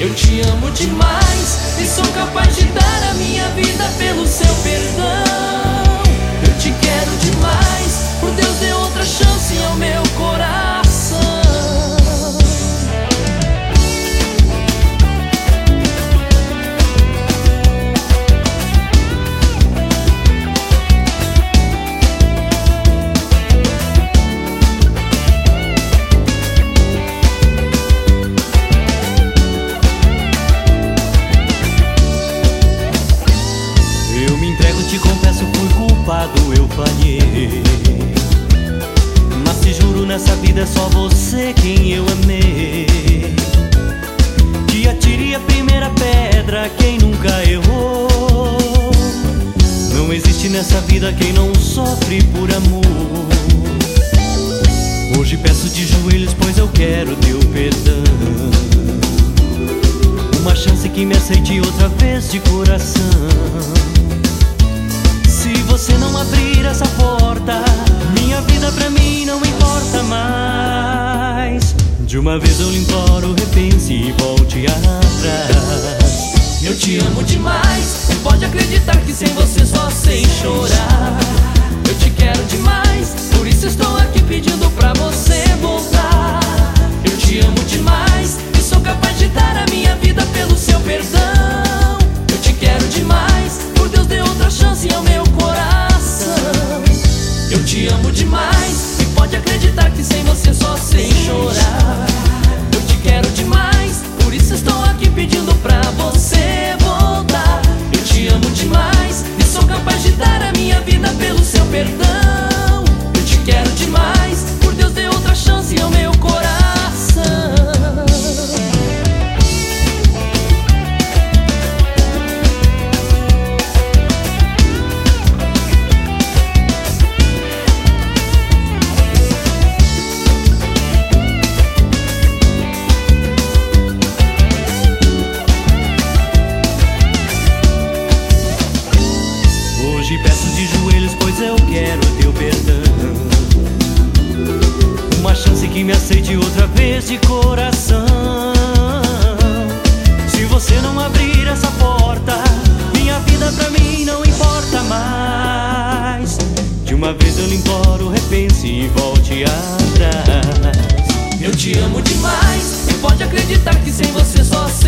Eu te amo demais e sou capaz nessa vida quem não sofre por amor. Hoje peço de joelhos, pois eu quero teu perdão. Uma chance que me aceite outra vez de coração. Se você não abrir essa porta, minha vida pra mim não importa mais. De uma vez eu lhe imploro, repense e volte atrás. Eu te amo demais, pode acreditar que sem você só sei chorar. Eu te quero demais, por isso estou aqui pedindo pra você voltar. Me aceite outra vez de coração. Se você não abrir essa porta, minha vida pra mim não importa mais. De uma vez eu lhe imploro, repense e volte atrás. Eu te amo demais e pode acreditar que sem você só sei.